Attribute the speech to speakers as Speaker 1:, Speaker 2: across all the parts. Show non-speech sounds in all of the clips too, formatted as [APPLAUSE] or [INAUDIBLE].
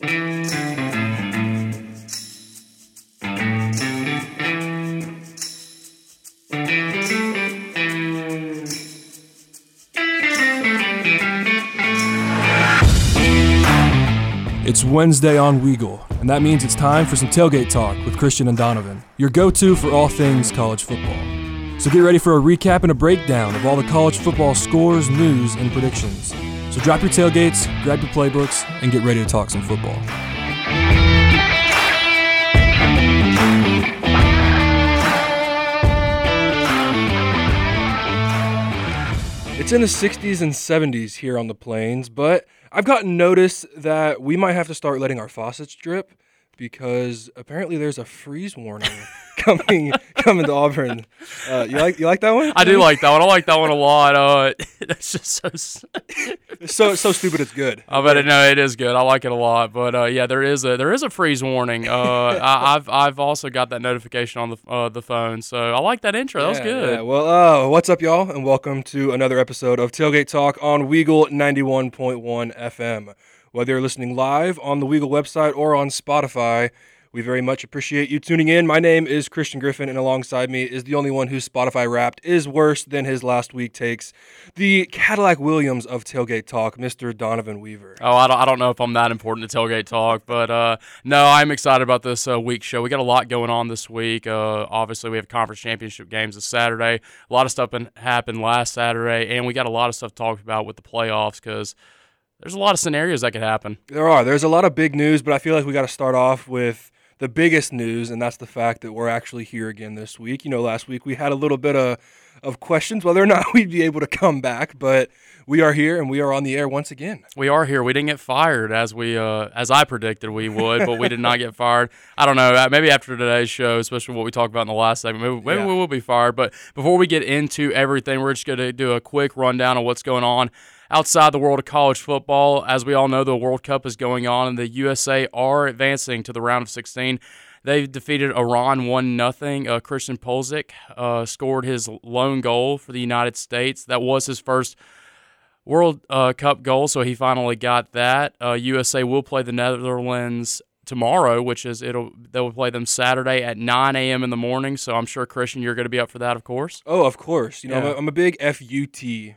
Speaker 1: It's Wednesday on Weagle, and that means it's time for some tailgate talk with Christian and Donovan, your go to for all things college football. So get ready for a recap and a breakdown of all the college football scores, news, and predictions. So drop your tailgates, grab your playbooks, and get ready to talk some football. It's in the 60s and 70s here on the plains, but I've gotten notice that we might have to start letting our faucets drip because apparently there's a freeze warning coming [LAUGHS] coming to Auburn. Uh, you like you like that one?
Speaker 2: I do like that one. I like that one a lot. Uh, [LAUGHS] that's just so.
Speaker 1: So so stupid. It's good.
Speaker 2: I bet it. No, it is good. I like it a lot. But uh, yeah, there is a there is a freeze warning. Uh, [LAUGHS] I, have I've also got that notification on the uh, the phone. So I like that intro. That was good.
Speaker 1: Yeah. Well, uh, what's up, y'all, and welcome to another episode of Tailgate Talk on Weagle 91.1 FM. Whether you're listening live on the Weagle website or on Spotify, we very much appreciate you tuning in. My name is Christian Griffin, and alongside me is the only one whose Spotify Wrapped is worse than his last week takes, the Cadillac Williams of Tailgate Talk, Mr. Donovan Weaver.
Speaker 2: Oh, I don't, I don't know if I'm that important to tailgate talk, but uh, no, I'm excited about this uh, week show. We got a lot going on this week. Uh, obviously, we have conference championship games this Saturday. A lot of stuff happened last Saturday, and we got a lot of stuff talked about with the playoffs because there's a lot of scenarios that could happen.
Speaker 1: There are. There's a lot of big news, but I feel like we got to start off with the biggest news, and that's the fact that we're actually here again this week. You know, last week we had a little bit of, of questions whether or [LAUGHS] not we'd be able to come back, but we are here and we are on the air once again.
Speaker 2: We are here. We didn't get fired as we uh, as I predicted we would, but we did not get fired. I don't know. uh, Maybe after today's show, especially what we talked about in the last segment, maybe, maybe
Speaker 1: Yeah.
Speaker 2: we will be fired. But before we get into everything, we're just going to do a quick rundown of what's going on outside the world of college football. As we all know, the World Cup is going on, and the USA are advancing to the round of 16. They defeated Iran one nothing. Uh, Christian Pulisic uh, scored his lone goal for the United States. That was his first World uh, Cup goal, so he finally got that. Uh, USA will play the Netherlands tomorrow, which is it'll they'll play them Saturday at 9 a.m. in the morning. So I'm sure Christian, you're going to be up for that, of course.
Speaker 1: Oh, of course. You know, I'm, a, I'm, a big FUT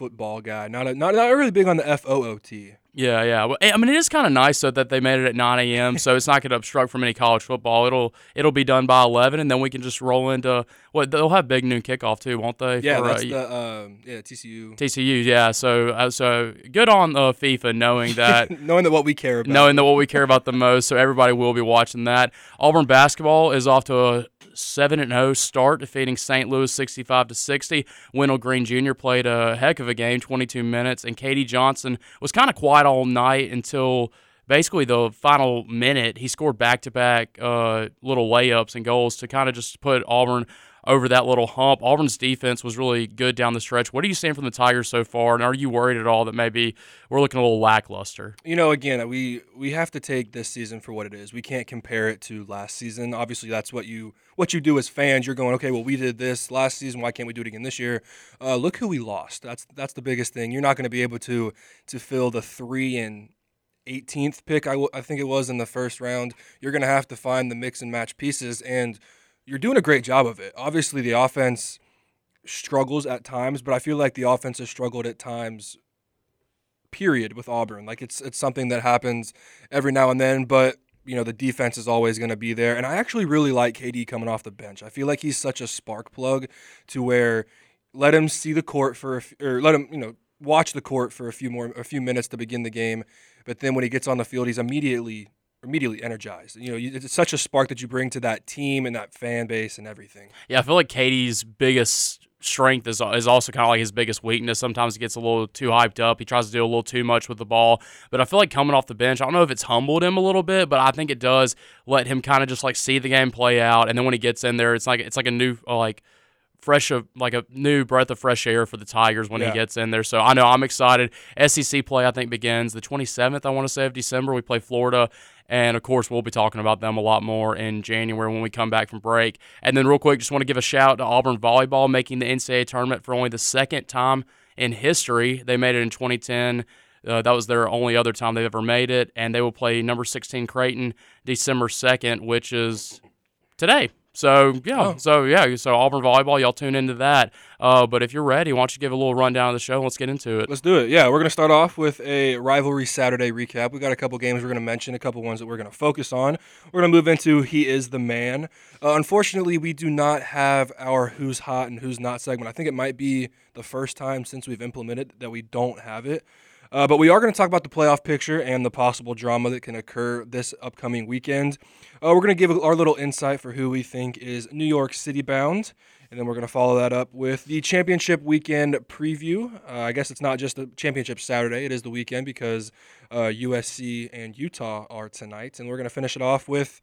Speaker 1: football guy, not a, not not really big on the FOOT.
Speaker 2: Yeah, yeah. Well, I mean, it is kind of nice though that they made it at 9 a.m. so it's not going to obstruct from any college football. It'll it'll be done by 11, and then we can just roll into what they'll have big noon kickoff too, won't they?
Speaker 1: Yeah,
Speaker 2: for,
Speaker 1: that's
Speaker 2: uh,
Speaker 1: the um, yeah TCU.
Speaker 2: TCU. Yeah. So uh, so good on uh, FIFA knowing that. [LAUGHS]
Speaker 1: Knowing that what we care about.
Speaker 2: knowing that what we care about the most. So everybody will be watching that. Auburn basketball is off to a seven and zero start, defeating St. Louis sixty five to sixty. Wendell Green Jr. played a heck of a game, twenty two minutes, and KD Johnson was kind of quiet all night until. Basically, the final minute, he scored back-to-back uh, little layups and goals to kind of just put Auburn over that little hump. Auburn's defense was really good down the stretch. What are you seeing from the Tigers so far, and are you worried at all that maybe we're looking a little lackluster?
Speaker 1: you know, again, we we have to take this season for what it is. We can't compare it to last season. Obviously, that's what you what you do as fans. You're going, okay, well, we did this last season. Why can't we do it again this year? Uh, look who we lost. That's that's the biggest thing. You're not going to be able to to fill the three and 18th pick. I, w- I think it was in the first round. You're going to have to find the mix and match pieces, and you're doing a great job of it. Obviously, the offense struggles at times, but I feel like the offense has struggled at times period with Auburn. Like it's it's something that happens every now and then, but you know the defense is always going to be there. And I actually really like KD coming off the bench. I feel like he's such a spark plug to where let him see the court for a f- or let him you know watch the court for a few more a few minutes to begin the game, but then when he gets on the field, he's immediately immediately energized. You know, you- it's such a spark that you bring to that team and that fan base and everything.
Speaker 2: Yeah, I feel like KD's biggest strength is is also kind of like his biggest weakness. Sometimes he gets a little too hyped up. He tries to do a little too much with the ball. But I feel like coming off the bench, I don't know if it's humbled him a little bit, but I think it does let him kind of just like see the game play out. And then when he gets in there, it's like it's like a new uh, like fresh of like a new breath of fresh air for the Tigers when
Speaker 1: Yeah.
Speaker 2: he gets in there. So I know I'm excited. SEC play I think begins the 27th. I want to say of December. We play Florida, and of course we'll be talking about them a lot more in January when we come back from break. And then real quick, just want to give a shout out to Auburn volleyball making the NCAA tournament for only the second time in history. They made it in 2010. Uh, that was their only other time they've ever made it, and they will play number 16 Creighton December 2nd, which is today. So yeah,
Speaker 1: Oh.
Speaker 2: so yeah, so Auburn volleyball, y'all tune into that. Uh, but if you're ready, why don't you give a little rundown of the show? Let's get into it.
Speaker 1: Let's do it. Yeah, we're going to start off with a rivalry Saturday recap. We got a couple games we're going to mention, a couple ones that we're going to focus on. We're going to move into He is the Man. Uh, unfortunately, we do not have our Who's Hot and Who's Not segment. I think it might be the first time since we've implemented that we don't have it. Uh, but we are going to talk about the playoff picture and the possible drama that can occur this upcoming weekend. Uh, we're going to give our little insight for who we think is New York City bound. And then we're going to follow that up with the championship weekend preview. Uh, I guess it's not just the championship Saturday, it is the weekend because uh, USC and Utah are tonight. And we're going to finish it off with,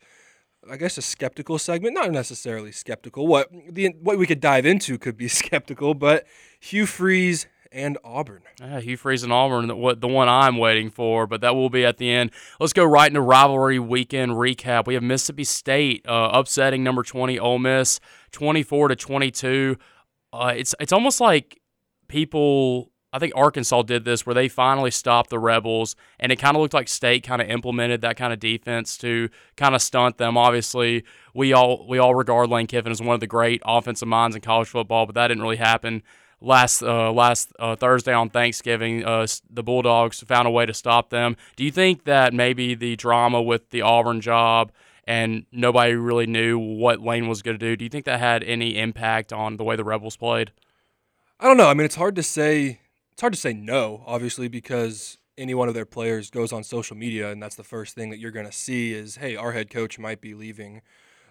Speaker 1: I guess, a skeptical segment. Not necessarily skeptical. What, the, what we could dive into could be [LAUGHS] skeptical, but Hugh Freeze and Auburn.
Speaker 2: Yeah, Hugh Freeze and Auburn, the, what, the one I'm waiting for, but that will be at the end. Let's go right into rivalry weekend recap. We have Mississippi State uh, upsetting number 20 Ole Miss, 24 to 22. Uh, it's it's almost like people. I think Arkansas did this where they finally stopped the Rebels, and it kind of looked like State kind of implemented that kind of defense to kind of stunt them. Obviously, we all we all regard Lane Kiffin as one of the great offensive minds in college football, but that didn't really happen last uh, last uh, Thursday on Thanksgiving, uh, the Bulldogs found a way to stop them. Do you think that maybe the drama with the Auburn job and nobody really knew what Lane was going to do? Do you think that had any impact on the way the Rebels played?
Speaker 1: I don't know. I mean, it's hard to say. It's hard to say no, obviously, because any one of their players goes on social media, and that's the first thing that you're going to see is, hey, our head coach might be leaving.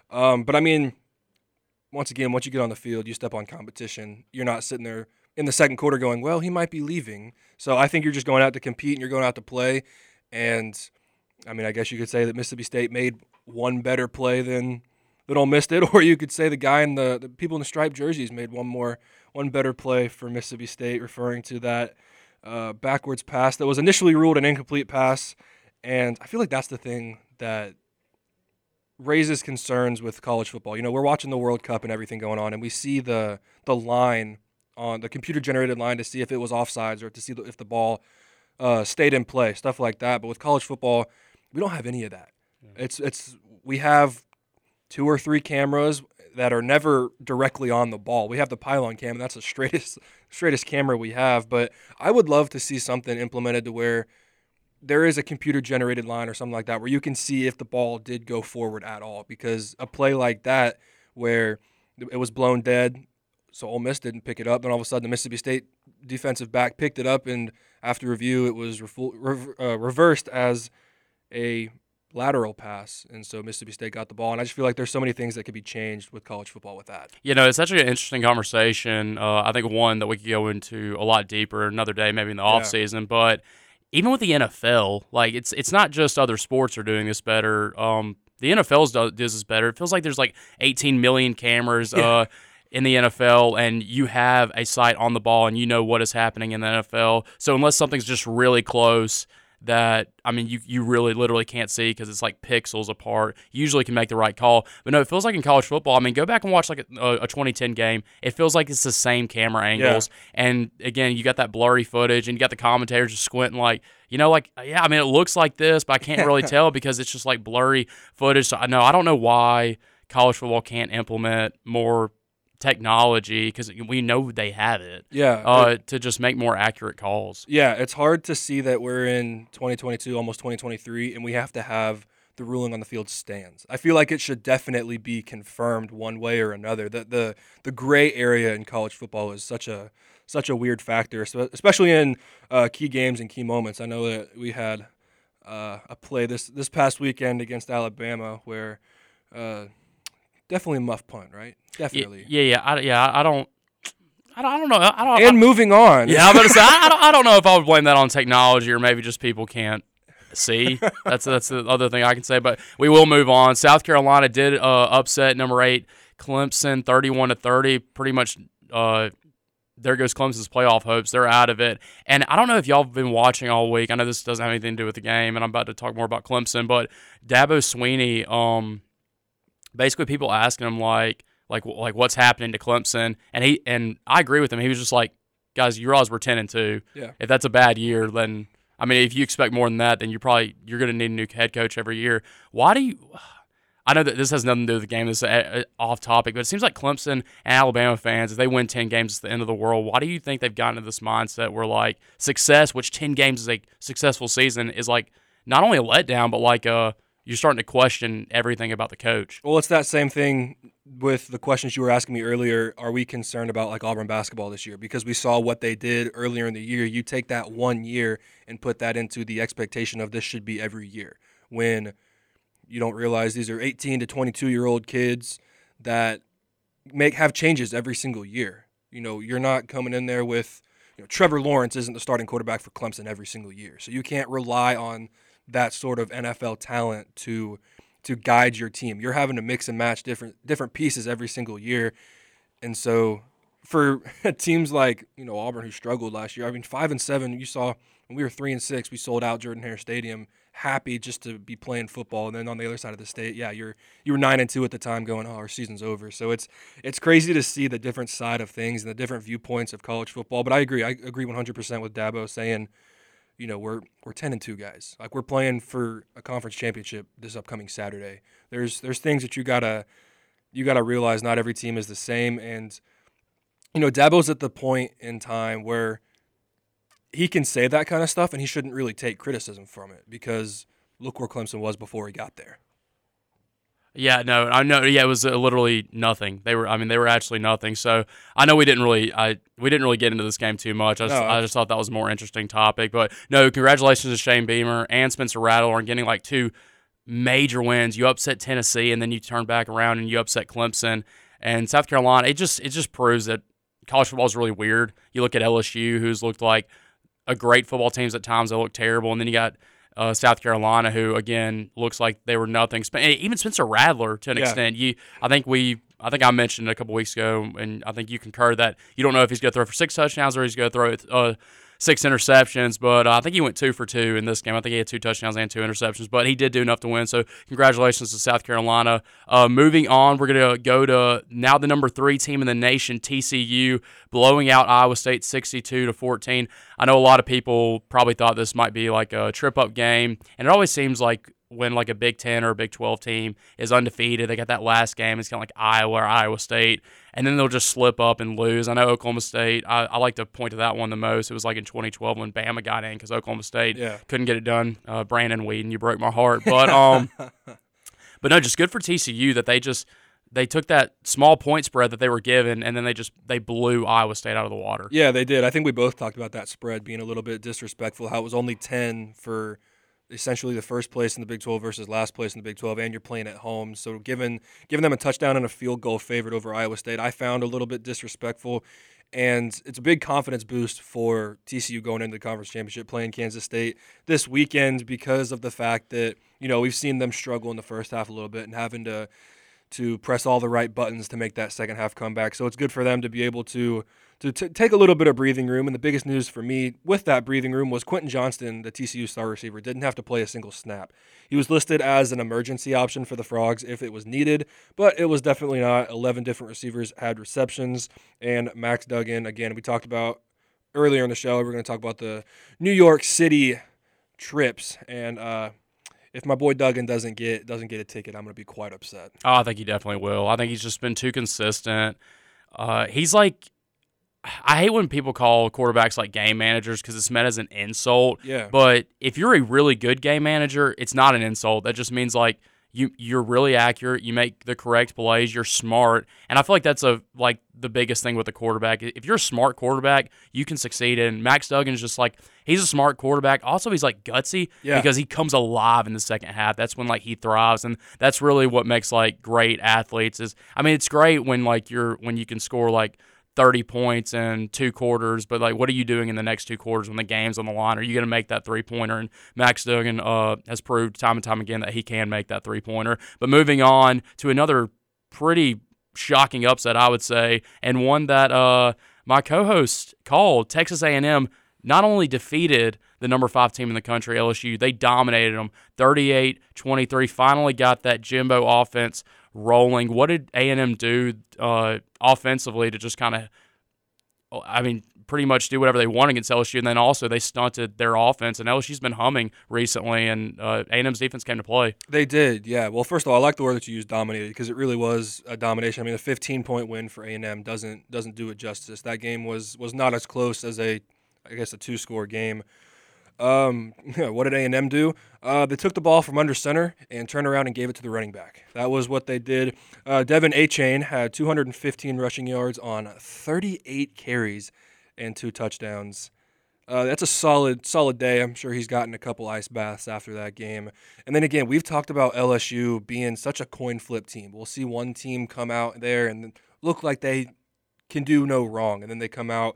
Speaker 1: Um, but I mean, once again, once you get on the field, you step on competition. You're not sitting there in the second quarter going, well, he might be leaving. So I think you're just going out to compete and you're going out to play. And I mean, I guess you could say that Mississippi State made one better play than than Ole Miss did, [LAUGHS] or you could say the guy in the, the people in the striped jerseys made one more one better play for Mississippi State, referring to that uh, backwards pass that was initially ruled an incomplete pass. And I feel like that's the thing that raises concerns with college football. You know, we're watching the World Cup and everything going on, and we see the the line on the computer generated line to see if it was offsides or to see if the ball uh, stayed in play, stuff like that. But with college football, we don't have any of that. It's it's we have two or three cameras that are never directly on the ball. We have the pylon cam, and that's the [LAUGHS] straightest straightest camera we have. But I would love to see something implemented to where there is a computer generated line or something like that where you can see if the ball did go forward at all. Because a play like that where it was blown dead, so Ole Miss didn't pick it up, then all of a sudden the Mississippi State defensive back picked it up, and after review it was refu- rev- uh, reversed as a lateral pass, and so Mississippi State got the ball. And I just feel like there's so many things that could be changed with college football with that.
Speaker 2: You know, it's actually an interesting conversation. Uh, I think one that we could go into a lot deeper another day, maybe in the off season. But even with the NFL, like it's it's not just other sports are doing this better. Um, the NFL's does, does this better. It feels like there's like 18 million cameras. Uh, in the NFL, and you have a sight on the ball, and you know what is happening in the NFL. So unless something's just really close, that I mean, you you really literally can't see because it's like pixels apart. You usually can make the right call, but no, it feels like in college football. I mean, go back and watch like a, a 2010 game. It feels like it's the same camera angles, and again, you got that blurry footage, and you got the commentators just squinting like. You know, like yeah, I mean, it looks like this, but I can't really [LAUGHS] tell because it's just like blurry footage. So I know I don't know why college football can't implement more technology because we know they have it.
Speaker 1: Yeah,
Speaker 2: Uh, to just make more accurate calls.
Speaker 1: Yeah, it's hard to see that we're in 2022, almost 2023, and we have to have the ruling on the field stands. I feel like it should definitely be confirmed one way or another. The the the gray area in college football is such a such a weird factor, so- especially in uh, key games and key moments. I know that we had uh, a play this this past weekend against Alabama where uh, definitely a muff punt, right? Definitely.
Speaker 2: Yeah, yeah, I, yeah. I don't, I don't, I don't know. I don't.
Speaker 1: And moving on.
Speaker 2: yeah, I'm to say I, I don't, I don't know [LAUGHS] if I would blame that on technology or maybe just people can't see. That's that's the other thing I can say. But we will move on. South Carolina did uh, upset number eight Clemson, 31 to 30. Pretty much. Uh, there goes Clemson's playoff hopes. They're out of it. And I don't know if y'all have been watching all week. I know this doesn't have anything to do with the game, and I'm about to talk more about Clemson. But Dabo Swinney, um, basically people asking him like, like, like what's happening to Clemson, and he and I agree with him. He was just like, guys, you realize we're ten and two.
Speaker 1: Yeah.
Speaker 2: If that's a bad year, then I mean, if you expect more than that, then you're probably you're going to need a new head coach every year. Why do you? I know that this has nothing to do with the game. This is off topic, but it seems like Clemson and Alabama fans, if they win 10 games, it's the end of the world. Why do you think they've gotten to this mindset where, like, success, which 10 games is a successful season, is like not only a letdown, but like uh, you're starting to question everything about the coach?
Speaker 1: Well, it's that same thing with the questions you were asking me earlier. Are we concerned about like Auburn basketball this year? Because we saw what they did earlier in the year. You take that one year and put that into the expectation of this should be every year. When you don't realize these are 18 to 22 year old kids that make have changes every single year. You know, you're not coming in there with you know, Trevor Lawrence isn't the starting quarterback for Clemson every single year. So you can't rely on that sort of NFL talent to to guide your team. You're having to mix and match different different pieces every single year. And so for [LAUGHS] teams like, you know, Auburn who struggled last year, I mean 5 and 7, you saw when we were 3 and 6, we sold out Jordan Hare Stadium happy just to be playing football. And then on the other side of the state, yeah, you're you were nine and two at the time, going, oh, our season's over. So it's it's crazy to see the different side of things and the different viewpoints of college football. But I agree, I agree 100 percent with Dabo saying, you know, we're we're 10 and two guys. Like we're playing for a conference championship this upcoming Saturday. There's there's things that you gotta you gotta realize. Not every team is the same, and you know, Dabo's at the point in time where he can say that kind of stuff and he shouldn't really take criticism from it because look where Clemson was before he got there.
Speaker 2: Yeah, no, I know. Yeah, it was uh, literally nothing. They were, I mean, they were actually nothing. So I know we didn't really, I we didn't really get into this game too much. I just, no, I just thought that was a more interesting topic. But no, congratulations to Shane Beamer and Spencer Rattler on getting like two major wins. You upset Tennessee, and then you turn back around and you upset Clemson and South Carolina. It just, it just proves that college football is really weird. You look at LSU, who's looked like a great football teams at times. They look terrible, and then you got uh, South Carolina, who again looks like they were nothing. Even Spencer Rattler, to an yeah. extent, you I think we I think I mentioned a couple weeks ago, and I think you concur that you don't know if he's going to throw for six touchdowns or he's going to throw uh, six interceptions, but uh, I think he went two for two in this game. I think he had two touchdowns and two interceptions, but he did do enough to win. So congratulations to South Carolina. Uh, moving on, we're going to go to now the number three team in the nation, TCU, blowing out Iowa State 62 to 14. I know a lot of people probably thought this might be like a trip up game, and it always seems like when like a Big Ten or a Big Twelve team is undefeated, they got that last game. It's kind of like Iowa or Iowa State, and then they'll just slip up and lose. I know Oklahoma State. I, I like to point to that one the most. It was like in 2012 when Bama got in because Oklahoma State yeah. couldn't get it done. Uh, Brandon Weeden, you broke my heart, but um, [LAUGHS] but no, just good for TCU that they just they took that small point spread that they were given and then they just they blew Iowa State out of the water.
Speaker 1: Yeah, they did. I think we both talked about that spread being a little bit disrespectful. How it was only 10 for essentially the first place in the Big 12 versus last place in the Big 12, and you're playing at home. So giving giving them a touchdown and a field goal favorite over Iowa State, I found a little bit disrespectful. And it's a big confidence boost for TCU going into the conference championship, playing Kansas State this weekend because of the fact that you know we've seen them struggle in the first half a little bit and having to to press all the right buttons to make that second half comeback. So it's good for them to be able to to t- take a little bit of breathing room. And the biggest news for me with that breathing room was Quentin Johnston, the TCU star receiver, didn't have to play a single snap. He was listed as an emergency option for the Frogs if it was needed, but it was definitely not. 11 different receivers had receptions. And Max Duggan, again, we talked about earlier in the show, we're going to talk about the New York City trips. And, uh, if my boy Duggan doesn't get doesn't get a ticket, I'm going to be quite upset.
Speaker 2: Oh, I think he definitely will. I think he's just been too consistent. Uh, he's like, I hate when people call quarterbacks like game managers because it's meant as an insult.
Speaker 1: Yeah.
Speaker 2: But if you're a really good game manager, it's not an insult. That just means like you you're really accurate. You make the correct plays. You're smart, and I feel like that's a like the biggest thing with a quarterback. If you're a smart quarterback, you can succeed. And Max Duggan is just like he's a smart quarterback. Also, he's like gutsy yeah. because he comes alive in the second half. That's when like he thrives, and that's really what makes like great athletes. Is I mean, it's great when like you're when you can score like 30 points in two quarters, but like, what are you doing in the next two quarters when the game's on the line? Are you going to make that three pointer? And Max Duggan uh, has proved time and time again that he can make that three pointer. But moving on to another pretty shocking upset, I would say, and one that uh, my co-host called Texas A&M not only defeated the number five team in the country, LSU, they dominated them 38 23. Finally got that Jimbo offense rolling. What did A and M do uh, offensively to just kind of, I mean, pretty much do whatever they want against LSU. And then also they stunted their offense, and LSU's been humming recently, and uh, A&M's defense came to play.
Speaker 1: They did, yeah. Well, first of all, I like the word that you used, dominated, because it really was a domination. I mean, a 15 point win for A&M doesn't doesn't do it justice. That game was was not as close as a, I guess, a two score game. Um, [LAUGHS] what did A&M do? Uh, they took the ball from under center and turned around and gave it to the running back. That was what they did. Uh, De'Von Achane had 215 rushing yards on 38 carries and two touchdowns. Uh, that's a solid, solid day. I'm sure he's gotten a couple ice baths after that game. And then again, we've talked about LSU being such a coin flip team. We'll see one team come out there and look like they can do no wrong, and then they come out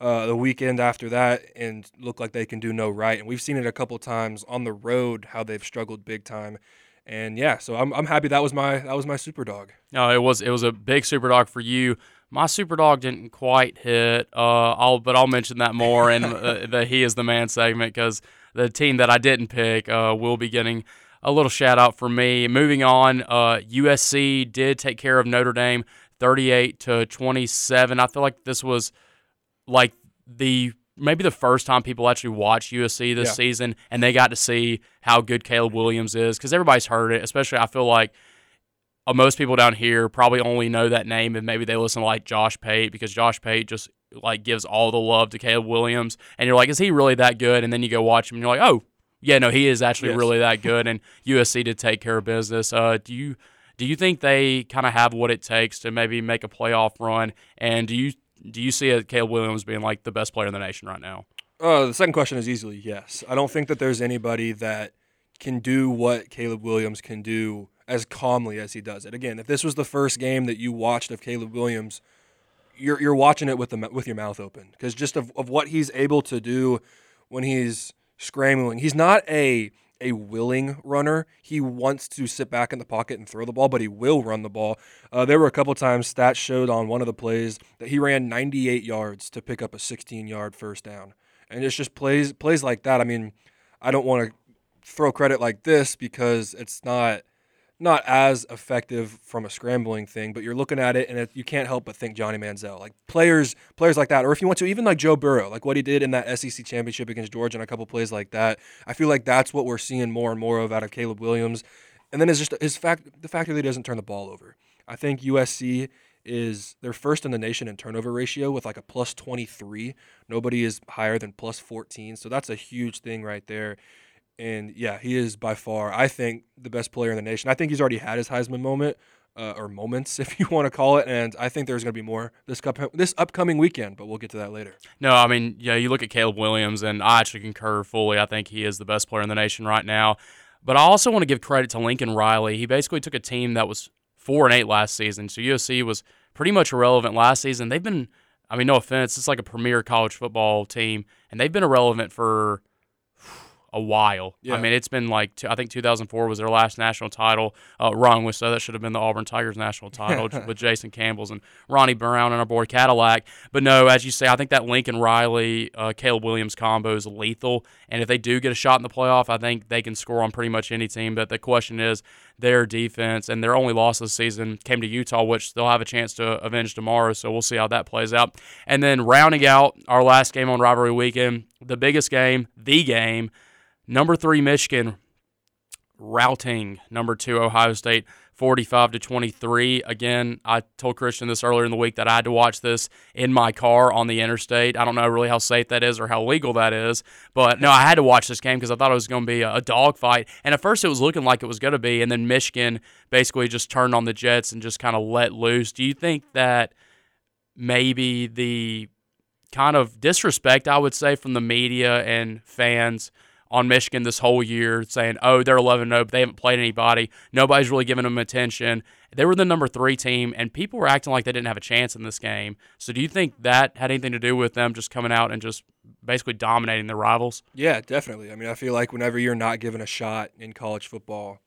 Speaker 1: uh, the weekend after that and look like they can do no right. And we've seen it a couple times on the road how they've struggled big time. And yeah, so I'm, I'm happy that was my that was my super dog.
Speaker 2: No, it was it was a big super dog for you. My super dog didn't quite hit. Uh, I'll but I'll mention that more in [LAUGHS] uh, the he is the man segment because the team that I didn't pick uh, will be getting a little shout out for me. Moving on, uh, USC did take care of Notre Dame, 38 to 27. I feel like this was like the maybe the first time people actually watch USC this yeah. season and they got to see how good Caleb Williams is because everybody's heard it. Especially, I feel like uh, most people down here probably only know that name and maybe they listen to like Josh Pate because Josh Pate just like gives all the love to Caleb Williams and you're like, is he really that good? And then you go watch him and you're like, oh yeah, no, he is actually yes. really that [LAUGHS] good. And USC did take care of business. Uh, do you? Do you think they kind of have what it takes to maybe make a playoff run? And do you do you see Caleb Williams being like the best player in the nation right now?
Speaker 1: Uh, the second question is easily yes. I don't think that there's anybody that can do what Caleb Williams can do as calmly as he does it. Again, if this was the first game that you watched of Caleb Williams, you're you're watching it with the with your mouth open because just of, of what he's able to do when he's scrambling. He's not a a willing runner. He wants to sit back in the pocket and throw the ball, but he will run the ball. Uh, there were a couple times stats showed on one of the plays that he ran 98 yards to pick up a 16 yard first down, and it's just plays plays like that. I mean, I don't want to throw credit like this because it's not not as effective from a scrambling thing, but you're looking at it and it, you can't help but think Johnny Manziel, like players, players like that, or if you want to, even like Joe Burrow, like what he did in that SEC championship against Georgia and a couple plays like that. I feel like that's what we're seeing more and more of out of Caleb Williams, and then it's just his fact, the fact that he doesn't turn the ball over. I think USC is they're first in the nation in turnover ratio with like a plus 23. Nobody is higher than plus 14, so that's a huge thing right there. And yeah, he is by far, I think, the best player in the nation. I think he's already had his Heisman moment, uh, or moments, [LAUGHS] if you want to call it. And I think there's going to be more this cup, this upcoming weekend, but we'll get to that later.
Speaker 2: No, I mean, yeah, you look at Caleb Williams, and I actually concur fully. I think he is the best player in the nation right now. But I also want to give credit to Lincoln Riley. He basically took a team that was four and eight last season, so USC was pretty much irrelevant last season. They've been, I mean, no offense, it's like a premier college football team, and they've been irrelevant for a while. Yeah. I mean, it's been like I think 2004 was their last national title. Uh, wrong with so that should have been the Auburn Tigers national title [LAUGHS] with Jason Campbell's and Ronnie Brown and our boy Cadillac. But no, as you say, I think that Lincoln Riley, uh, Caleb Williams combo is lethal. And if they do get a shot in the playoff, I think they can score on pretty much any team. But the question is their defense and their only loss this season came to Utah, which they'll have a chance to avenge tomorrow. So we'll see how that plays out. And then rounding out our last game on rivalry weekend, the biggest game, the game. Number three, Michigan routing number two Ohio State 45 to 23. Again, I told Christian this earlier in the week that I had to watch this in my car on the interstate. I don't know really how safe that is or how legal that is, but no, I had to watch this game because I thought it was going to be a, dogfight. And at first, it was looking like it was going to be, and then Michigan basically just turned on the Jets and just kind of let loose. Do you think that maybe the kind of disrespect I would say from the media and fans? On Michigan this whole year, saying, oh, they're 11 0, but they haven't played anybody. Nobody's really giving them attention. They were the number three team, and people were acting like they didn't have a chance in this game. So, do you think that had anything to do with them just coming out and just basically dominating their rivals?
Speaker 1: Yeah, definitely. I mean, I feel like whenever you're not given a shot in college football,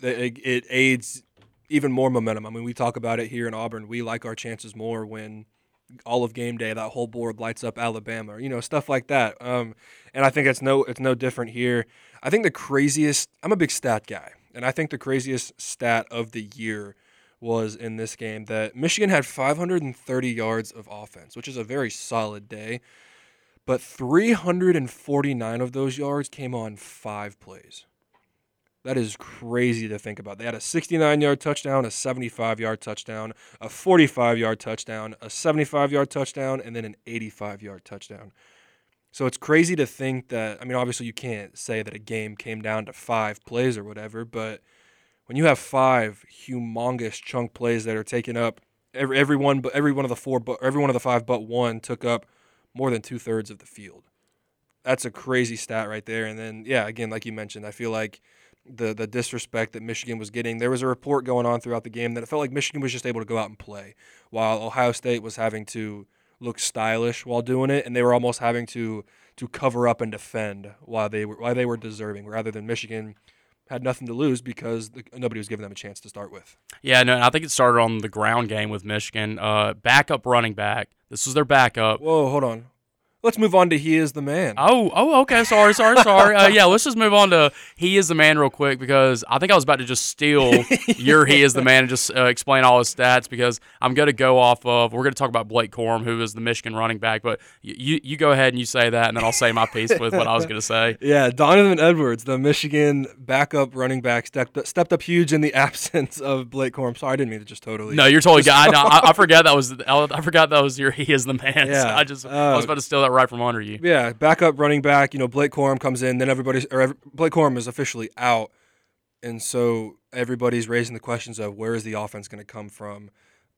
Speaker 1: it, it aids even more momentum. I mean, we talk about it here in Auburn. We like our chances more when all of game day that whole board lights up Alabama, you know, stuff like that. Um, and I think it's no it's no different here. I think the craziest I'm a big stat guy, and I think the craziest stat of the year was in this game that Michigan had 530 yards of offense, which is a very solid day, but 349 of those yards came on five plays. That is crazy to think about. They had a 69 yard touchdown, a 75 yard touchdown, a 45 yard touchdown, a 75 yard touchdown, and then an 85 yard touchdown. So it's crazy to think that, I mean, obviously you can't say that a game came down to five plays or whatever, but when you have five humongous chunk plays that are taken up, every, every one, but every one of the four, but every one of the five but one took up more than two thirds of the field. That's a crazy stat right there. And then, yeah, again, like you mentioned, I feel like the the disrespect that Michigan was getting. There was a report going on throughout the game that it felt like Michigan was just able to go out and play, while Ohio State was having to look stylish while doing it, and they were almost having to to cover up and defend while they were while they were deserving, rather than Michigan had nothing to lose because the, nobody was giving them a chance to start with.
Speaker 2: Yeah, no, I think it started on the ground game with Michigan. Uh, backup running back. This was their backup.
Speaker 1: Whoa, hold on. Let's move on to He is the Man.
Speaker 2: Oh, oh, okay. Sorry, sorry, sorry. Uh, yeah, let's just move on to He is the Man real quick because I think I was about to just steal [LAUGHS] your He is the Man and just uh, explain all his stats because I'm going to go off of, we're going to talk about Blake Corum, who is the Michigan running back, but you, you go ahead and you say that, and then I'll say my piece with what I was going to say. [LAUGHS]
Speaker 1: Yeah, Donovan Edwards, the Michigan backup running back, stepped, stepped up huge in the [LAUGHS] absence of Blake Corum. Sorry, I didn't mean to just totally.
Speaker 2: No, you're totally. I, I, I forgot that was I forgot that was your He is the Man. Yeah, so I just uh, I was about to steal that right from under you.
Speaker 1: Yeah, backup running back. You know, Blake Corum comes in, then everybody's or every, Blake Corum is officially out, and so everybody's raising the questions of where is the offense going to come from.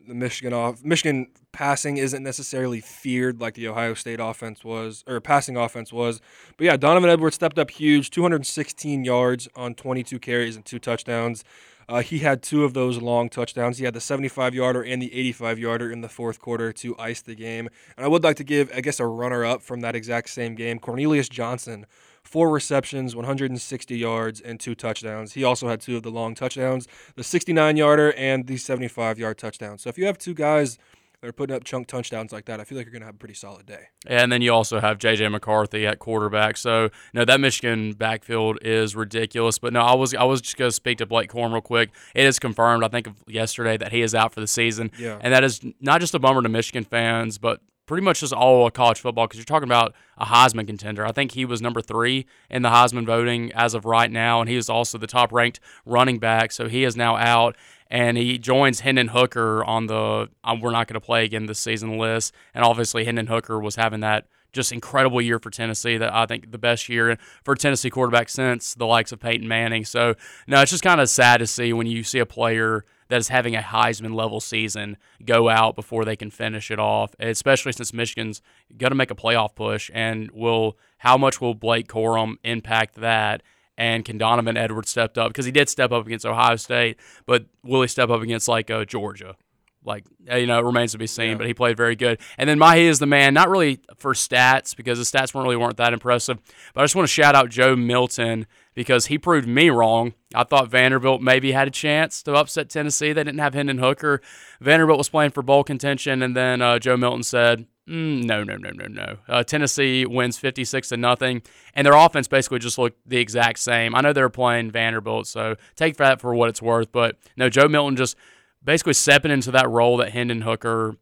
Speaker 1: The Michigan off Michigan passing isn't necessarily feared like the Ohio State offense was or passing offense was. But yeah, Donovan Edwards stepped up huge, 216 yards on 22 carries and two touchdowns. Uh, he had two of those long touchdowns. He had the 75 yarder and the 85 yarder in the fourth quarter to ice the game. And I would like to give, I guess, a runner up from that exact same game Cornelius Johnson. Four receptions, 160 yards, and two touchdowns. He also had two of the long touchdowns, the 69 yarder and the 75 yard touchdown. So if you have two guys that are putting up chunk touchdowns like that, I feel like you're going to have a pretty solid day.
Speaker 2: And then you also have J.J. McCarthy at quarterback. So no, that Michigan backfield is ridiculous. But no, I was I was just going to speak to Blake Corum real quick. It is confirmed, I think, yesterday that he is out for the season.
Speaker 1: Yeah.
Speaker 2: And that is not just a bummer to Michigan fans, but pretty much just all of college football because you're talking about a Heisman contender. I think he was number three in the Heisman voting as of right now, and he is also the top ranked running back. So he is now out and he joins Hendon Hooker on the um, we're not going to play again this season list. And obviously, Hendon Hooker was having that just incredible year for Tennessee. That I think the best year for Tennessee quarterback since the likes of Peyton Manning. So no, it's just kind of sad to see when you see a player that is having a Heisman level season go out before they can finish it off, especially since Michigan's going to make a playoff push. And will how much will Blake Corum impact that? And can Donovan Edwards stepped up because he did step up against Ohio State, but will he step up against like uh, Georgia? Like you know, it remains to be seen. Yeah. But he played very good. And then Mahi is the man, not really for stats because the stats weren't really weren't that impressive. But I just want to shout out Joe Milton because he proved me wrong. I thought Vanderbilt maybe had a chance to upset Tennessee. They didn't have Hendon Hooker. Vanderbilt was playing for bowl contention, and then uh, Joe Milton said, Mm, no, no, no, no, no. Uh, Tennessee wins 56 to nothing, and their offense basically just looked the exact same. I know they were playing Vanderbilt, so take that for what it's worth. But no, Joe Milton just basically stepping into that role that Hendon Hooker.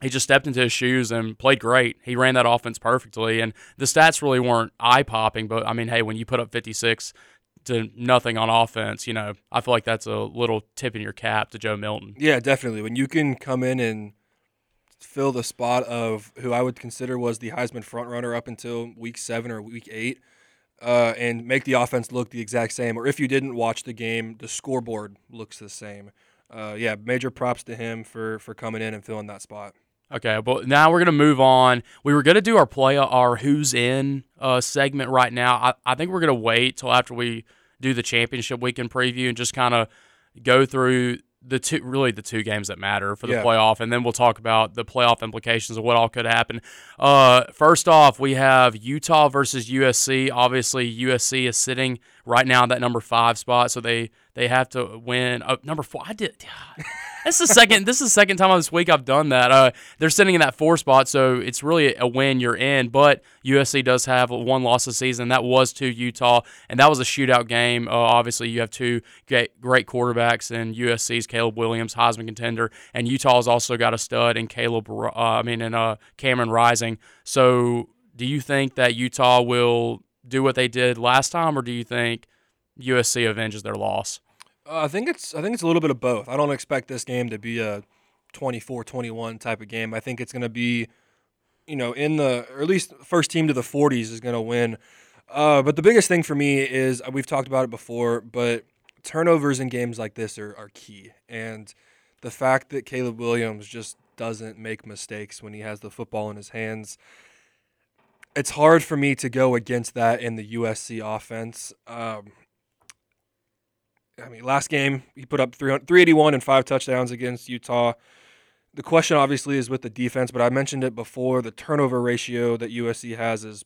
Speaker 2: He just stepped into his shoes and played great. He ran that offense perfectly, and the stats really weren't eye popping. But I mean, hey, when you put up 56 to nothing on offense, you know, I feel like that's a little tip in your cap to Joe Milton.
Speaker 1: Yeah, definitely. When you can come in and fill the spot of who I would consider was the Heisman frontrunner up until week seven or week eight, uh, and make the offense look the exact same. Or if you didn't watch the game, the scoreboard looks the same. Uh, yeah, major props to him for for coming in and filling that spot.
Speaker 2: Okay, but now we're gonna move on. We were gonna do our play our who's in uh, segment right now. I, I think we're gonna wait till after we do the championship weekend preview and just kind of go through the two really the two games that matter for the yeah. playoff, and then we'll talk about the playoff implications of what all could happen. Uh, first off, we have Utah versus USC. Obviously, USC is sitting right now in that number five spot. So they they have to win. Uh, number four, I did. This is the second. this is the second time this week I've done that. Uh, they're sitting in that four spot, so it's really a win. You're in, but USC does have one loss this season. That was to Utah, and that was a shootout game. Uh, obviously, you have two great, quarterbacks in USC's Caleb Williams, Heisman contender, and Utah's also got a stud in Caleb. Uh, I mean, in uh, Cameron Rising. So, do you think that Utah will do what they did last time, or do you think USC avenges their loss?
Speaker 1: Uh, I think it's I think it's a little bit of both. I don't expect this game to be a 24-21 type of game. I think it's going to be, you know, in the or at least first team to the 40s is going to win. Uh, but the biggest thing for me is uh, we've talked about it before, but turnovers in games like this are, are key. And the fact that Caleb Williams just doesn't make mistakes when he has the football in his hands, it's hard for me to go against that in the USC offense. Um, I mean, last game he put up 381 and five touchdowns against Utah. The question obviously is with the defense, but I mentioned it before. The turnover ratio that USC has is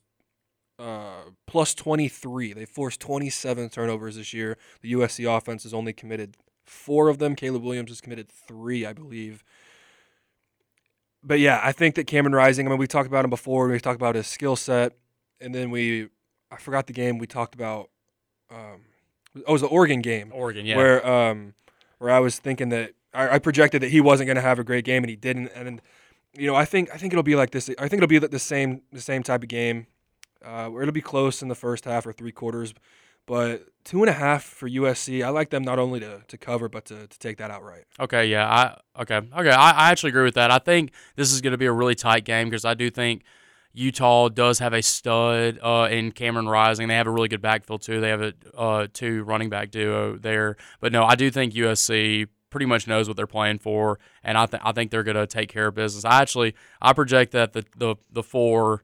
Speaker 1: uh, plus 23. They forced 27 turnovers this year. The USC offense has only committed four of them. Caleb Williams has committed three, I believe. But yeah, I think that Cameron Rising. I mean, we talked about him before. We talked about his skill set, and then we, I forgot the game we talked about. Um, oh, it was the Oregon game.
Speaker 2: Oregon, yeah.
Speaker 1: Where um, where I was thinking that I, I projected that he wasn't going to have a great game, and he didn't. And you know, I think I think it'll be like this. I think it'll be the same the same type of game, uh, where it'll be close in the first half or three quarters. But two and a half for USC. I like them not only to, to cover, but to, to take that outright.
Speaker 2: Okay, yeah. I okay. Okay. I, I actually agree with that. I think this is going to be a really tight game because I do think Utah does have a stud uh, in Cameron Rising. They have a really good backfield too. They have a uh, two running back duo there. But no, I do think USC pretty much knows what they're playing for, and I I think they're going to take care of business. I actually I project that the the the four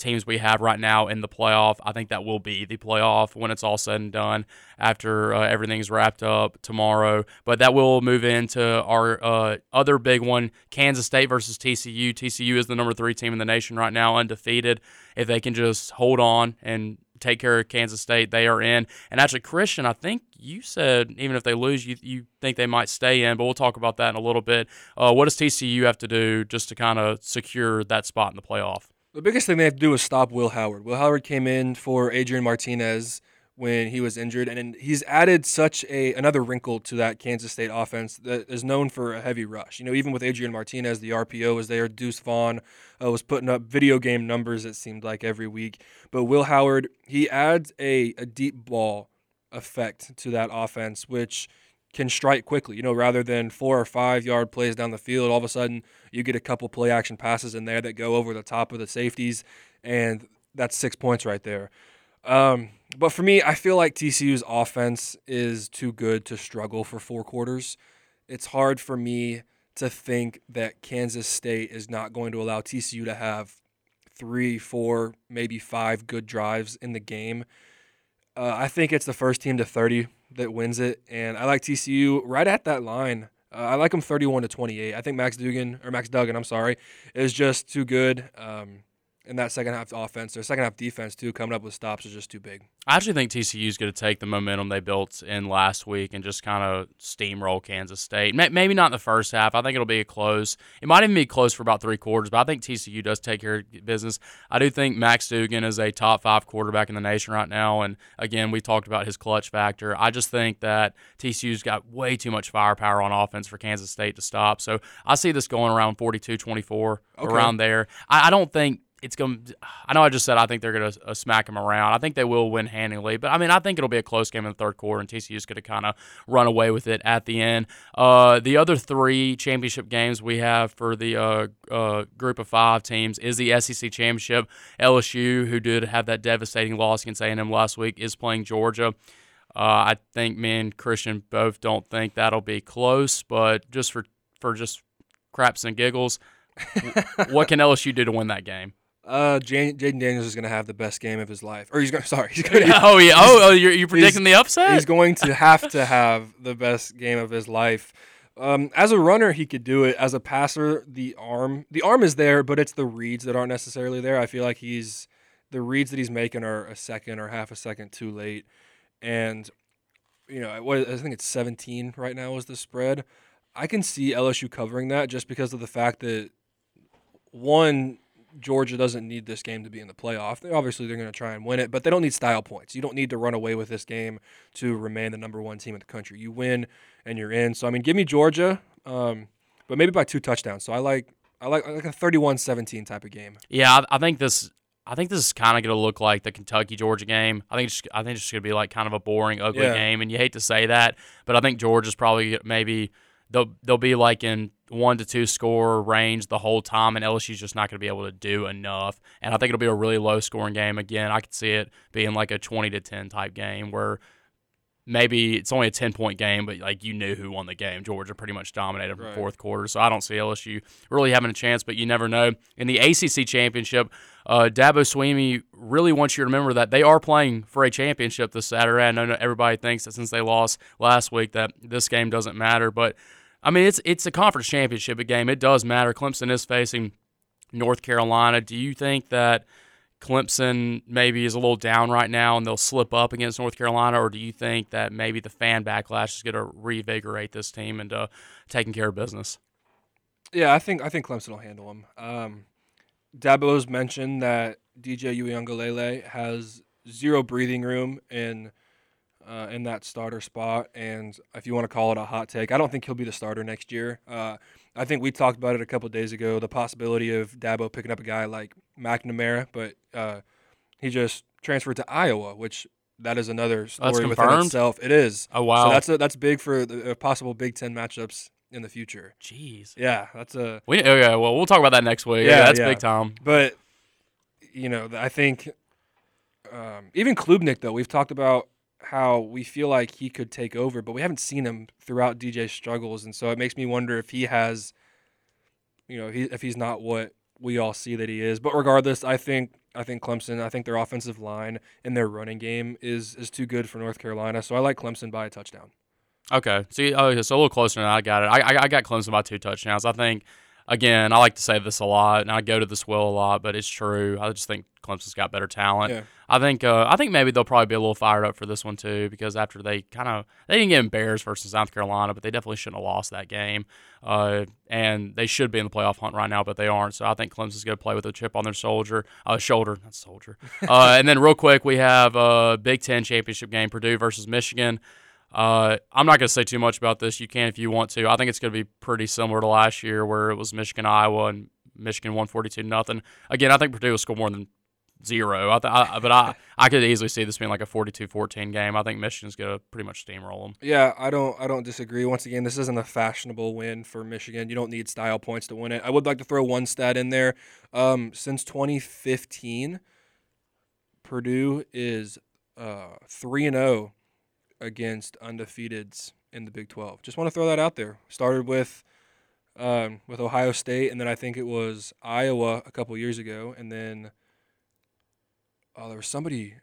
Speaker 2: teams we have right now in the playoff. I think that will be the playoff when it's all said and done after uh, everything's wrapped up tomorrow. But that will move into our uh, other big one Kansas State versus TCU. TCU is the number three team in the nation right now, undefeated. If they can just hold on and take care of Kansas State, they are in. And actually, Christian, I think you said even if they lose, you you think they might stay in, but we'll talk about that in a little bit. Uh, what does TCU have to do just to kind of secure that spot in the playoff?
Speaker 1: The biggest thing they have to do is stop Will Howard. Will Howard came in for Adrian Martinez when he was injured, and he's added such a another wrinkle to that Kansas State offense that is known for a heavy rush. You know, even with Adrian Martinez, the RPO was there. Deuce Vaughn uh, was putting up video game numbers. It seemed like every week, but Will Howard he adds a a deep ball effect to that offense, which can strike quickly. You know, rather than four or five yard plays down the field, all of a sudden you get a couple play action passes in there that go over the top of the safeties, and that's six points right there. Um, but for me, I feel like TCU's offense is too good to struggle for four quarters. It's hard for me to think that Kansas State is not going to allow TCU to have three, four, maybe five good drives in the game. Uh, I think it's the first team to 30 that wins it, and I like TCU right at that line. Uh, I like them 31 to 28. I think Max Dugan or Max Duggan, I'm sorry, is just too good. Um, in that second half offense, their second half defense too, coming up with stops is just too big.
Speaker 2: I actually think TCU is going to take the momentum they built in last week and just kind of steamroll Kansas State. Maybe not in the first half. I think it'll be a close. It might even be close for about three quarters, but I think TCU does take care of business. I do think Max Duggan is a top five quarterback in the nation right now, and again, we talked about his clutch factor. I just think that TCU's got way too much firepower on offense for Kansas State to stop. So I see this going around 42-24, okay. around there. I, I don't think it's going. to I know I just said I think they're going to uh, smack them around. I think they will win handily, but I mean I think it'll be a close game in the third quarter, and TCU's going to kind of run away with it at the end. Uh, the other three championship games we have for the uh, uh group of five teams is the SEC championship. LSU, who did have that devastating loss against A&M last week, is playing Georgia. Uh, I think me and Christian both don't think that'll be close, but just for for just craps and giggles, what can LSU do to win that game?
Speaker 1: Uh, Jayden Daniels is going to have the best game of his life, or he's going. [LAUGHS] Sorry, he's going. [LAUGHS]
Speaker 2: oh yeah. Oh, oh you're, you're predicting the upset.
Speaker 1: He's going to have to [LAUGHS] have the best game of his life. Um, as a runner, he could do it. As a passer, the arm, the arm is there, but it's the reads that aren't necessarily there. I feel like he's the reads that he's making are a second or half a second too late. and you know, what I think it's 17 right now is the spread. I can see LSU covering that just because of the fact that one Georgia doesn't need this game to be in the playoff. They, obviously, they're going to try and win it, but they don't need style points. You don't need to run away with this game to remain the number one team in the country. You win and you're in. So I mean, give me Georgia, um, but maybe by two touchdowns. So I like I like like a 31-17 type of game.
Speaker 2: Yeah, I, I think this. I think this is kind of going to look like the Kentucky Georgia game. I think it's, I think it's just going to be like kind of a boring, ugly
Speaker 1: Yeah.
Speaker 2: game, and you hate to say that, but I think Georgia's probably maybe they'll they'll be like in one to two score range the whole time, and LSU's just not going to be able to do enough. And I think it'll be a really low scoring game. Again, I could see it being like a twenty to ten type game where maybe it's only a 10 point game, but like you knew who won the game. Georgia pretty much dominated from
Speaker 1: Right.
Speaker 2: fourth quarter. So I don't see LSU really having a chance, but you never know. In the ACC championship, uh, Dabo Swinney really wants you to remember that they are playing for a championship this Saturday. I know everybody thinks that since they lost last week that this game doesn't matter, but I mean it's it's a conference championship game. It does matter. Clemson is facing North Carolina. Do you think that Clemson maybe is a little down right now and they'll slip up against North Carolina, or do you think that maybe the fan backlash is going to reinvigorate this team into taking care of business?
Speaker 1: Yeah, I think I think Clemson will handle them. Um, Dabo's mentioned that DJ Uiagalelei has zero breathing room in uh, in that starter spot, and if you want to call it a hot take, I don't think he'll be the starter next year. Uh, I think we talked about it a couple days ago, the possibility of Dabo picking up a guy like McNamara, but uh, he just transferred to Iowa, which that is another story within
Speaker 2: confirmed?
Speaker 1: itself. It is.
Speaker 2: Oh wow,
Speaker 1: So that's a, that's big for the uh, possible Big Ten matchups in the future.
Speaker 2: jeez.
Speaker 1: Yeah, that's a
Speaker 2: We okay. Well, we'll talk about that next week.
Speaker 1: Yeah,
Speaker 2: Yeah, that's
Speaker 1: yeah.
Speaker 2: big time.
Speaker 1: But you know, I think um, even Klubnik though we've talked about how we feel like he could take over, but we haven't seen him throughout DJ's struggles, and so it makes me wonder if he has, you know, he, if he's not what we all see that he is. But regardless, I think I think Clemson, I think their offensive line and their running game is is too good for North Carolina, so I like Clemson by a touchdown.
Speaker 2: Okay, see, oh, so a little closer than I got it. I, I, I got Clemson by two touchdowns. I think, again, I like to say this a lot, and I go to this well a lot, but it's true. I just think Clemson's got better talent.
Speaker 1: Yeah.
Speaker 2: I think, uh, I think maybe they'll probably be a little fired up for this one too, because after they kind of they didn't get embarrassed versus South Carolina, but they definitely shouldn't have lost that game, uh, and they should be in the playoff hunt right now, but they aren't. So I think Clemson's going to play with a chip on their soldier, uh, shoulder, not soldier. [LAUGHS] uh, and then real quick, we have a Big Ten championship game, Purdue versus Michigan. Uh, I'm not going to say too much about this. You can if you want to. I think it's going to be pretty similar to last year, where it was Michigan Iowa and Michigan 142 nothing. Again, I think Purdue will score more than zero. I, th- I but I I could easily see this being like a 42-14 game. I think Michigan's going to pretty much steamroll them.
Speaker 1: Yeah, I don't I don't disagree. Once again, this isn't a fashionable win for Michigan. You don't need style points to win it. I would like to throw one stat in there. Um, since 2015, Purdue is uh, 3 and 0 against undefeateds in the Big 12. Just want to throw that out there. Started with um, with Ohio State, and then I think it was Iowa a couple years ago, and then oh, there was somebody.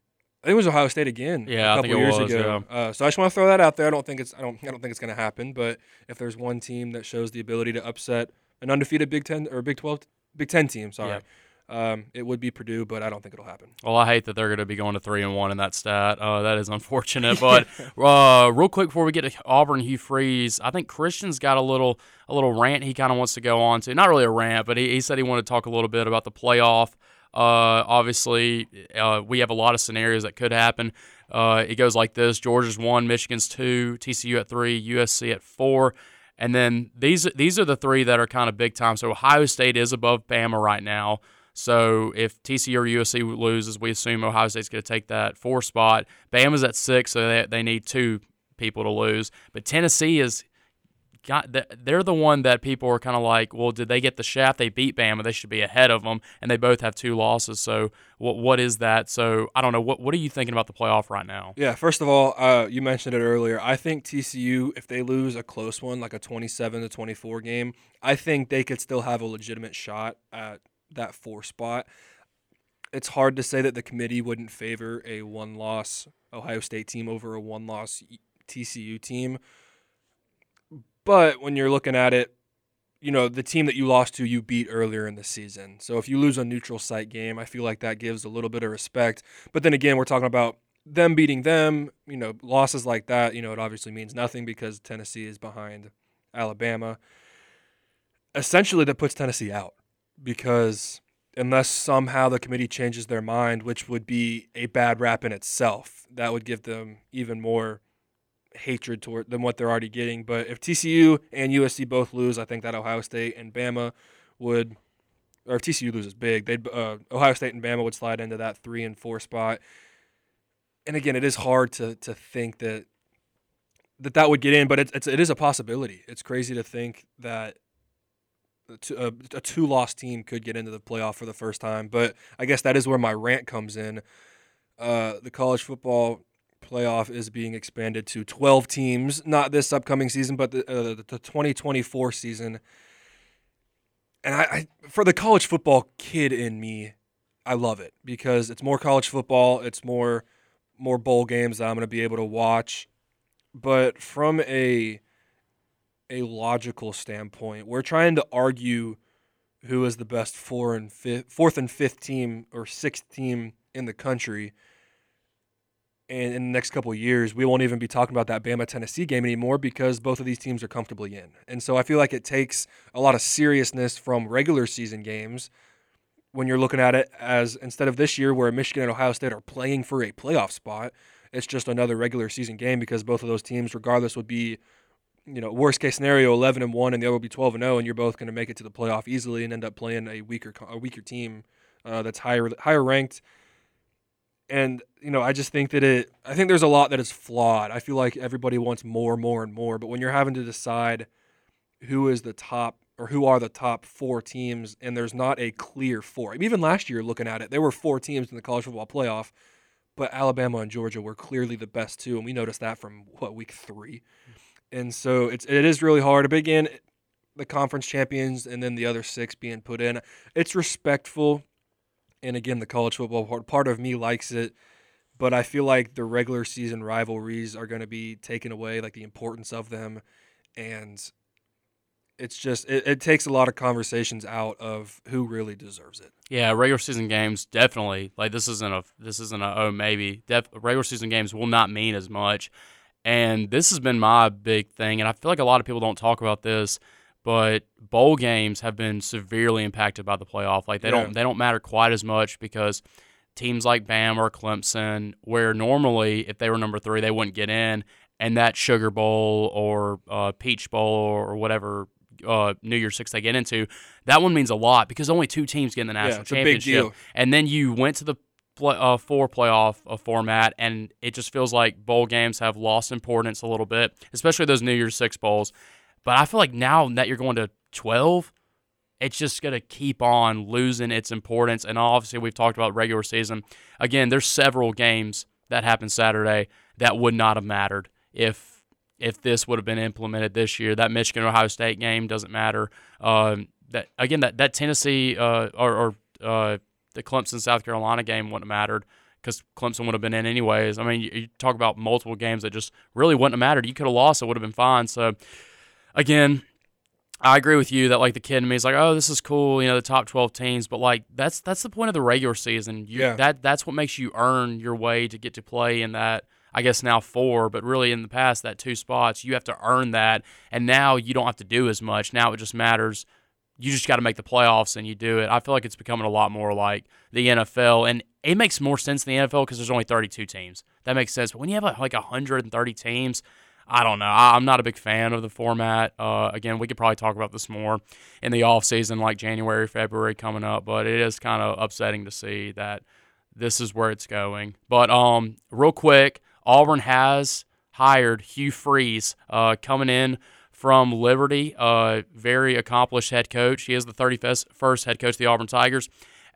Speaker 1: I think it was Ohio State again.
Speaker 2: Yeah,
Speaker 1: a couple years
Speaker 2: was,
Speaker 1: ago. Uh, so I just want to throw that out there. I don't think it's I don't I don't think it's going to happen. But if there's one team that shows the ability to upset an undefeated Big Ten or Big Twelve Big Ten team, sorry, um, it would be Purdue. But I don't think it'll happen.
Speaker 2: Well, I hate that they're going to be going to three and one in that stat. Uh, that is unfortunate. [LAUGHS] But uh, real quick before we get to Auburn, Hugh Freeze, I think Christian's got a little a little rant he kind of wants to go on to. Not really a rant, but he, he said he wanted to talk a little bit about the playoff. Uh, obviously, uh, we have a lot of scenarios that could happen. Uh, it goes like this: Georgia's one, Michigan's two, TCU at three, USC at four. And then these these are the three that are kind of big time. So Ohio State is above Bama right now. So if TCU or USC loses, we assume Ohio State's going to take that four spot. Bama's at six, so they, they need two people to lose. But Tennessee is got the, they're the one that people are kind of like, well, did they get the shaft? They beat Bama, they should be ahead of them, and they both have two losses. So what what is that? So I don't know. What what are you thinking about the playoff right now?
Speaker 1: Yeah, first of all, uh, you mentioned it earlier. I think TCU, if they lose a close one, like a 27 to 24 game, I think they could still have a legitimate shot at that four spot. It's hard to say that the committee wouldn't favor a one loss Ohio State team over a one loss TCU team. But when you're looking at it, you know, the team that you lost to, you beat earlier in the season. So if you lose a neutral site game, I feel like that gives a little bit of respect. But then again, we're talking about them beating them, you know, losses like that, you know, it obviously means nothing because Tennessee is behind Alabama. Essentially, that puts Tennessee out because unless somehow the committee changes their mind, which would be a bad rap in itself, that would give them even more hatred toward than what they're already getting. But if TCU and USC both lose, I think that Ohio State and Bama would, or if TCU loses big, they'd uh, Ohio State and Bama would slide into that three and four spot. And again, it is hard to to think that that that would get in, but it's, it's it is a possibility. It's crazy to think that a, a two loss team could get into the playoff for the first time. But I guess that is where my rant comes in. Uh, the college football playoff is being expanded to 12 teams, not this upcoming season, but the, uh, the 2024 season. And I, I, for the college football kid in me, I love it because it's more college football, it's more more bowl games that I'm going to be able to watch. But from a a logical standpoint, we're trying to argue who is the best four and fifth, fourth and fifth team or sixth team in the country and in the next couple years, we won't even be talking about that Bama Tennessee game anymore because both of these teams are comfortably in. And so I feel like it takes a lot of seriousness from regular season games when you're looking at it as instead of this year where Michigan and Ohio State are playing for a playoff spot, it's just another regular season game because both of those teams, regardless, would be, you know, worst case scenario, 11 and one, and the other will be 12 and 0, and you're both going to make it to the playoff easily and end up playing a weaker a weaker team uh, that's higher higher ranked and you know, I just think that it. I think there's a lot that is flawed. I feel like everybody wants more, more, and more. But when you're having to decide who is the top or who are the top four teams, and there's not a clear four. I mean, even last year, looking at it, there were four teams in the college football playoff, but Alabama and Georgia were clearly the best two, and we noticed that from what week three. And so it's it is really hard. But again, the conference champions and then the other six being put in. It's respectful and again, the college football part, part of me likes it, but I feel like the regular season rivalries are going to be taken away, like the importance of them, and it's just it, it, takes a lot of conversations out of who really deserves it.
Speaker 2: Yeah, regular season games definitely like this isn't a this isn't a oh maybe Def, regular season games will not mean as much, and this has been my big thing, and I feel like a lot of people don't talk about this but bowl games have been severely impacted by the playoff. Like they yeah. don't they don't matter quite as much because teams like Bam or Clemson, where normally if they were number three they wouldn't get in, and that Sugar Bowl or uh, Peach Bowl or whatever uh, New Year's Six they get into, that one means a lot because only two teams get in the national
Speaker 1: yeah,
Speaker 2: championship, and then you went to the play, uh, four playoff uh, format, and it just feels like bowl games have lost importance a little bit, especially those New Year's Six bowls. But I feel like now that you're going to 12, it's just going to keep on losing its importance. And obviously, we've talked about regular season. Again, there's several games that happened Saturday that would not have mattered if if this would have been implemented this year. That Michigan Ohio State game doesn't matter. Um, that again, that that Tennessee uh, or, or uh, the Clemson South Carolina game wouldn't have mattered because Clemson would have been in anyways. I mean, you, you, talk about multiple games that just really wouldn't have mattered. You could have lost; it would have been fine. So again, I agree with you that like the kid in me is like, oh, this is cool, you know, the top twelve teams, but like that's that's the point of the regular season. You,
Speaker 1: yeah.
Speaker 2: That that's what makes you earn your way to get to play in that. I guess now four, but really in the past that two spots, you have to earn that, and now you don't have to do as much. Now it just matters. You just got to make the playoffs, and you do it. I feel like it's becoming a lot more like the NFL, and it makes more sense in the NFL because there's only 32 teams. That makes sense. But when you have like 130 teams, I don't know. I, am not a big fan of the format. Uh, again, we could probably talk about this more in the off season, like January, February coming up. But it is kind of upsetting to see that this is where it's going. But um, real quick, Auburn has hired Hugh Freeze uh, coming in from Liberty, a very accomplished head coach. He is the 31st head coach of the Auburn Tigers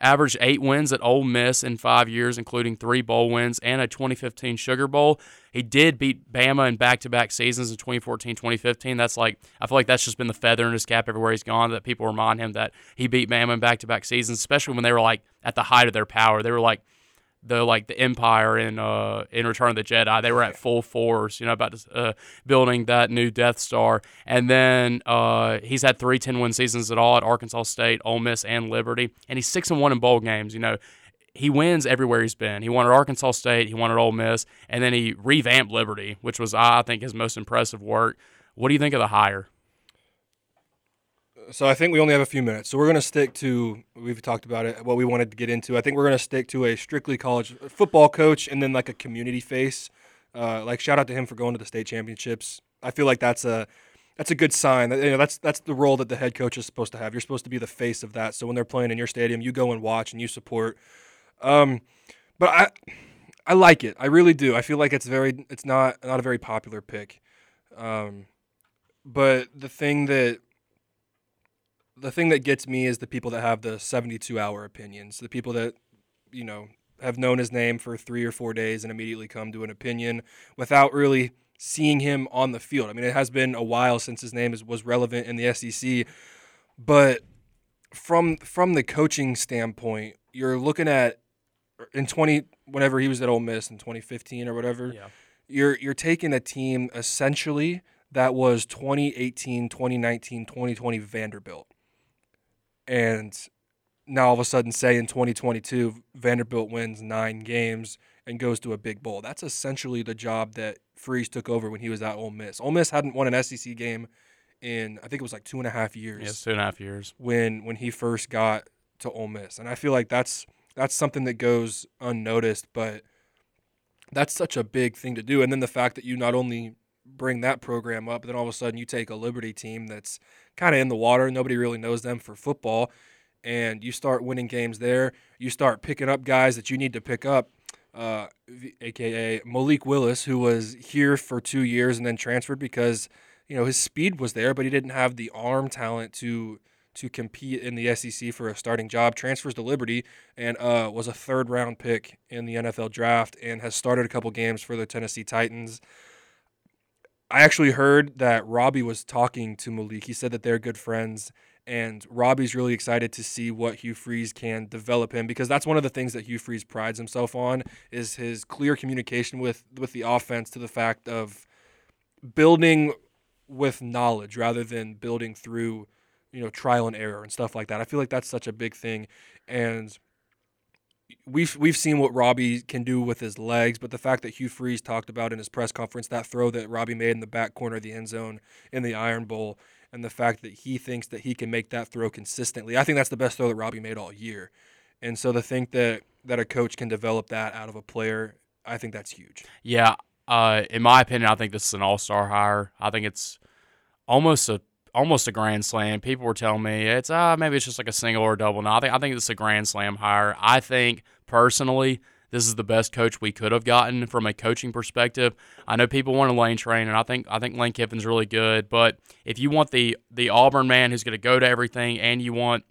Speaker 2: averaged eight wins at Ole Miss in five years, including three bowl wins and a 2015 Sugar Bowl. He did beat Bama in back to back seasons in 2014, 2015. That's like, I feel like that's just been the feather in his cap everywhere he's gone that people remind him that he beat Bama in back to back seasons, especially when they were like at the height of their power. They were like, the like the Empire in uh in Return of the Jedi. They were at full force, you know, about uh, building that new Death Star. And then uh, he's had three 10 win seasons at all at Arkansas State, Ole Miss, and Liberty. And he's six and one in bowl games. You know, he wins everywhere he's been. He won at Arkansas State, he won at Ole Miss, and then he revamped Liberty, which was I think his most impressive work. What do you think of the hire?
Speaker 1: So I think we only have a few minutes. So we're going to stick to we've talked about it what we wanted to get into. I think we're going to stick to a strictly college football coach and then like a community face. Uh, like shout out to him for going to the state championships. I feel like that's a that's a good sign. You know, that's that's the role that the head coach is supposed to have. You're supposed to be the face of that. So when they're playing in your stadium, you go and watch and you support. Um, but I I like it. I really do. I feel like it's very it's not not a very popular pick. Um, but the thing that the thing that gets me is the people that have the 72 hour opinions, the people that, you know, have known his name for three or four days and immediately come to an opinion without really seeing him on the field. I mean, it has been a while since his name is, was relevant in the SEC, but from from the coaching standpoint, you're looking at in 20 whenever he was at Ole Miss in 2015 or whatever.
Speaker 2: Yeah.
Speaker 1: You're you're taking a team essentially that was 2018, 2019, 2020 Vanderbilt and now all of a sudden say in 2022 Vanderbilt wins nine games and goes to a big bowl. That's essentially the job that Freeze took over when he was at Ole Miss. Ole Miss hadn't won an SEC game in I think it was like two and a half years.
Speaker 2: Yes, two and a half years
Speaker 1: when when he first got to Ole Miss, and I feel like that's that's something that goes unnoticed, but that's such a big thing to do. And then the fact that you not only bring that program up, then all of a sudden you take a Liberty team that's kind of in the water. Nobody really knows them for football. And you start winning games there. You start picking up guys that you need to pick up, uh, aka Malik Willis, who was here for two years and then transferred because you know his speed was there, but he didn't have the arm talent to to compete in the SEC for a starting job. Transfers to Liberty and uh, was a third round pick in the NFL draft and has started a couple games for the Tennessee Titans. I actually heard that Robby was talking to Malik. He said that they're good friends, and Robby's really excited to see what Hugh Freeze can develop him because that's one of the things that Hugh Freeze prides himself on is his clear communication with with the offense to the fact of building with knowledge rather than building through you know trial and error and stuff like that. I feel like that's such a big thing, and we've we've seen what Robby can do with his legs, but the fact that Hugh Freeze talked about in his press conference that throw that Robby made in the back corner of the end zone in the Iron Bowl, and the fact that he thinks that he can make that throw consistently, I think that's the best throw that Robbie made all year. And so to think that that a coach can develop that out of a player, I think that's huge.
Speaker 2: Yeah, uh, in my opinion, I think this is an all-star hire. I think it's almost a almost a grand slam. People were telling me it's uh maybe it's just like a single or a double. No, I think I think it's a grand slam hire. I think personally this is the best coach we could have gotten from a coaching perspective. I know people want a Lane Train, and I think I think Lane Kiffin's really good. But if you want the the Auburn man who's going to go to everything, and you want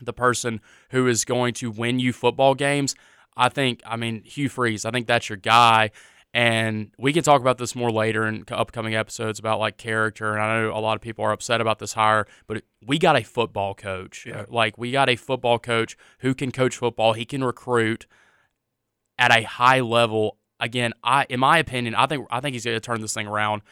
Speaker 2: the person who is going to win you football games, I think I mean Hugh Freeze. I think that's your guy. And we can talk about this more later in upcoming episodes about like character. And I know a lot of people are upset about this hire, but we got a football coach. Yeah. Uh, like we got a football coach who can coach football. He can recruit at a high level. Again, I in my opinion, I think I think he's going to turn this thing around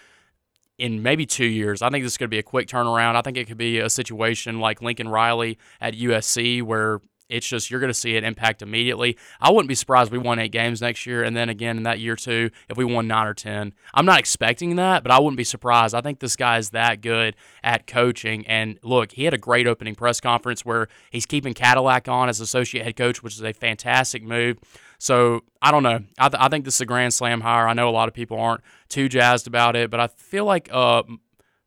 Speaker 2: in maybe two years. I think this is going to be a quick turnaround. I think it could be a situation like Lincoln Riley at USC where it's just you're going to see it impact immediately. I wouldn't be surprised if we won eight games next year, and then again in that year too if we won nine or ten. I'm not expecting that, but I wouldn't be surprised. I think this guy is that good at coaching. And look, he had a great opening press conference where he's keeping Cadillac on as associate head coach, which is a fantastic move. So I don't know. I, th- I think this is a grand slam hire. I know a lot of people aren't too jazzed about it, but I feel like uh, a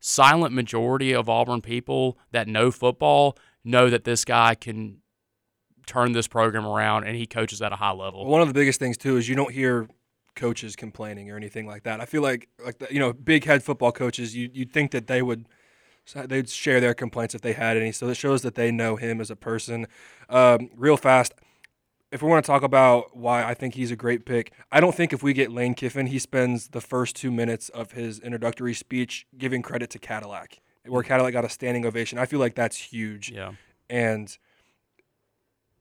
Speaker 2: silent majority of Auburn people that know football know that this guy can turn this program around, and he coaches at a high level.
Speaker 1: One of the biggest things too is you don't hear coaches complaining or anything like that. I feel like like the, you know big head football coaches, you you'd think that they would they'd share their complaints if they had any. So it shows that they know him as a person. Um, real fast. If we want to talk about why I think he's a great pick, I don't think if we get Lane Kiffin, he spends the first two minutes of his introductory speech giving credit to Cadillac, where Cadillac got a standing ovation. I feel like that's huge.
Speaker 2: Yeah.
Speaker 1: And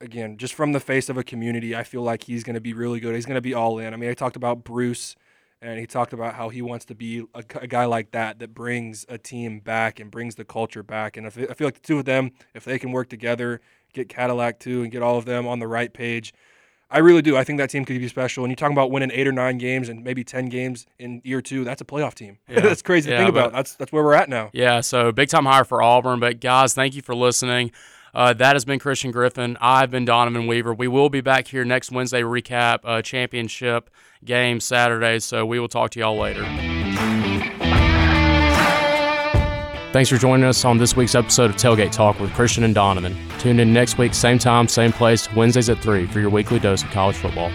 Speaker 1: again, just from the face of a community, I feel like he's going to be really good. He's going to be all in. I mean, I talked about Bruce, and he talked about how he wants to be a, a, guy like that that brings a team back and brings the culture back. And if, I feel like the two of them, if they can work together, get Cadillac too, and get all of them on the right page, I really do. I think that team could be special. And you're talking about winning eight or nine games and maybe ten games in year two. That's a playoff team. [LAUGHS]
Speaker 2: Yeah.
Speaker 1: that's crazy to think about. That's that's where we're at now.
Speaker 2: Yeah, so big time hire for Auburn. But guys, thank you for listening. Uh, that has been Christian Griffin. I've been Donavan Weaver. We will be back here next Wednesday recap uh, championship game Saturday. So we will talk to y'all later. Thanks for joining us on this week's episode of Tailgate Talk with Christian and Donavan. Tune in next week, same time, same place, Wednesdays at 3 for your weekly dose of college football.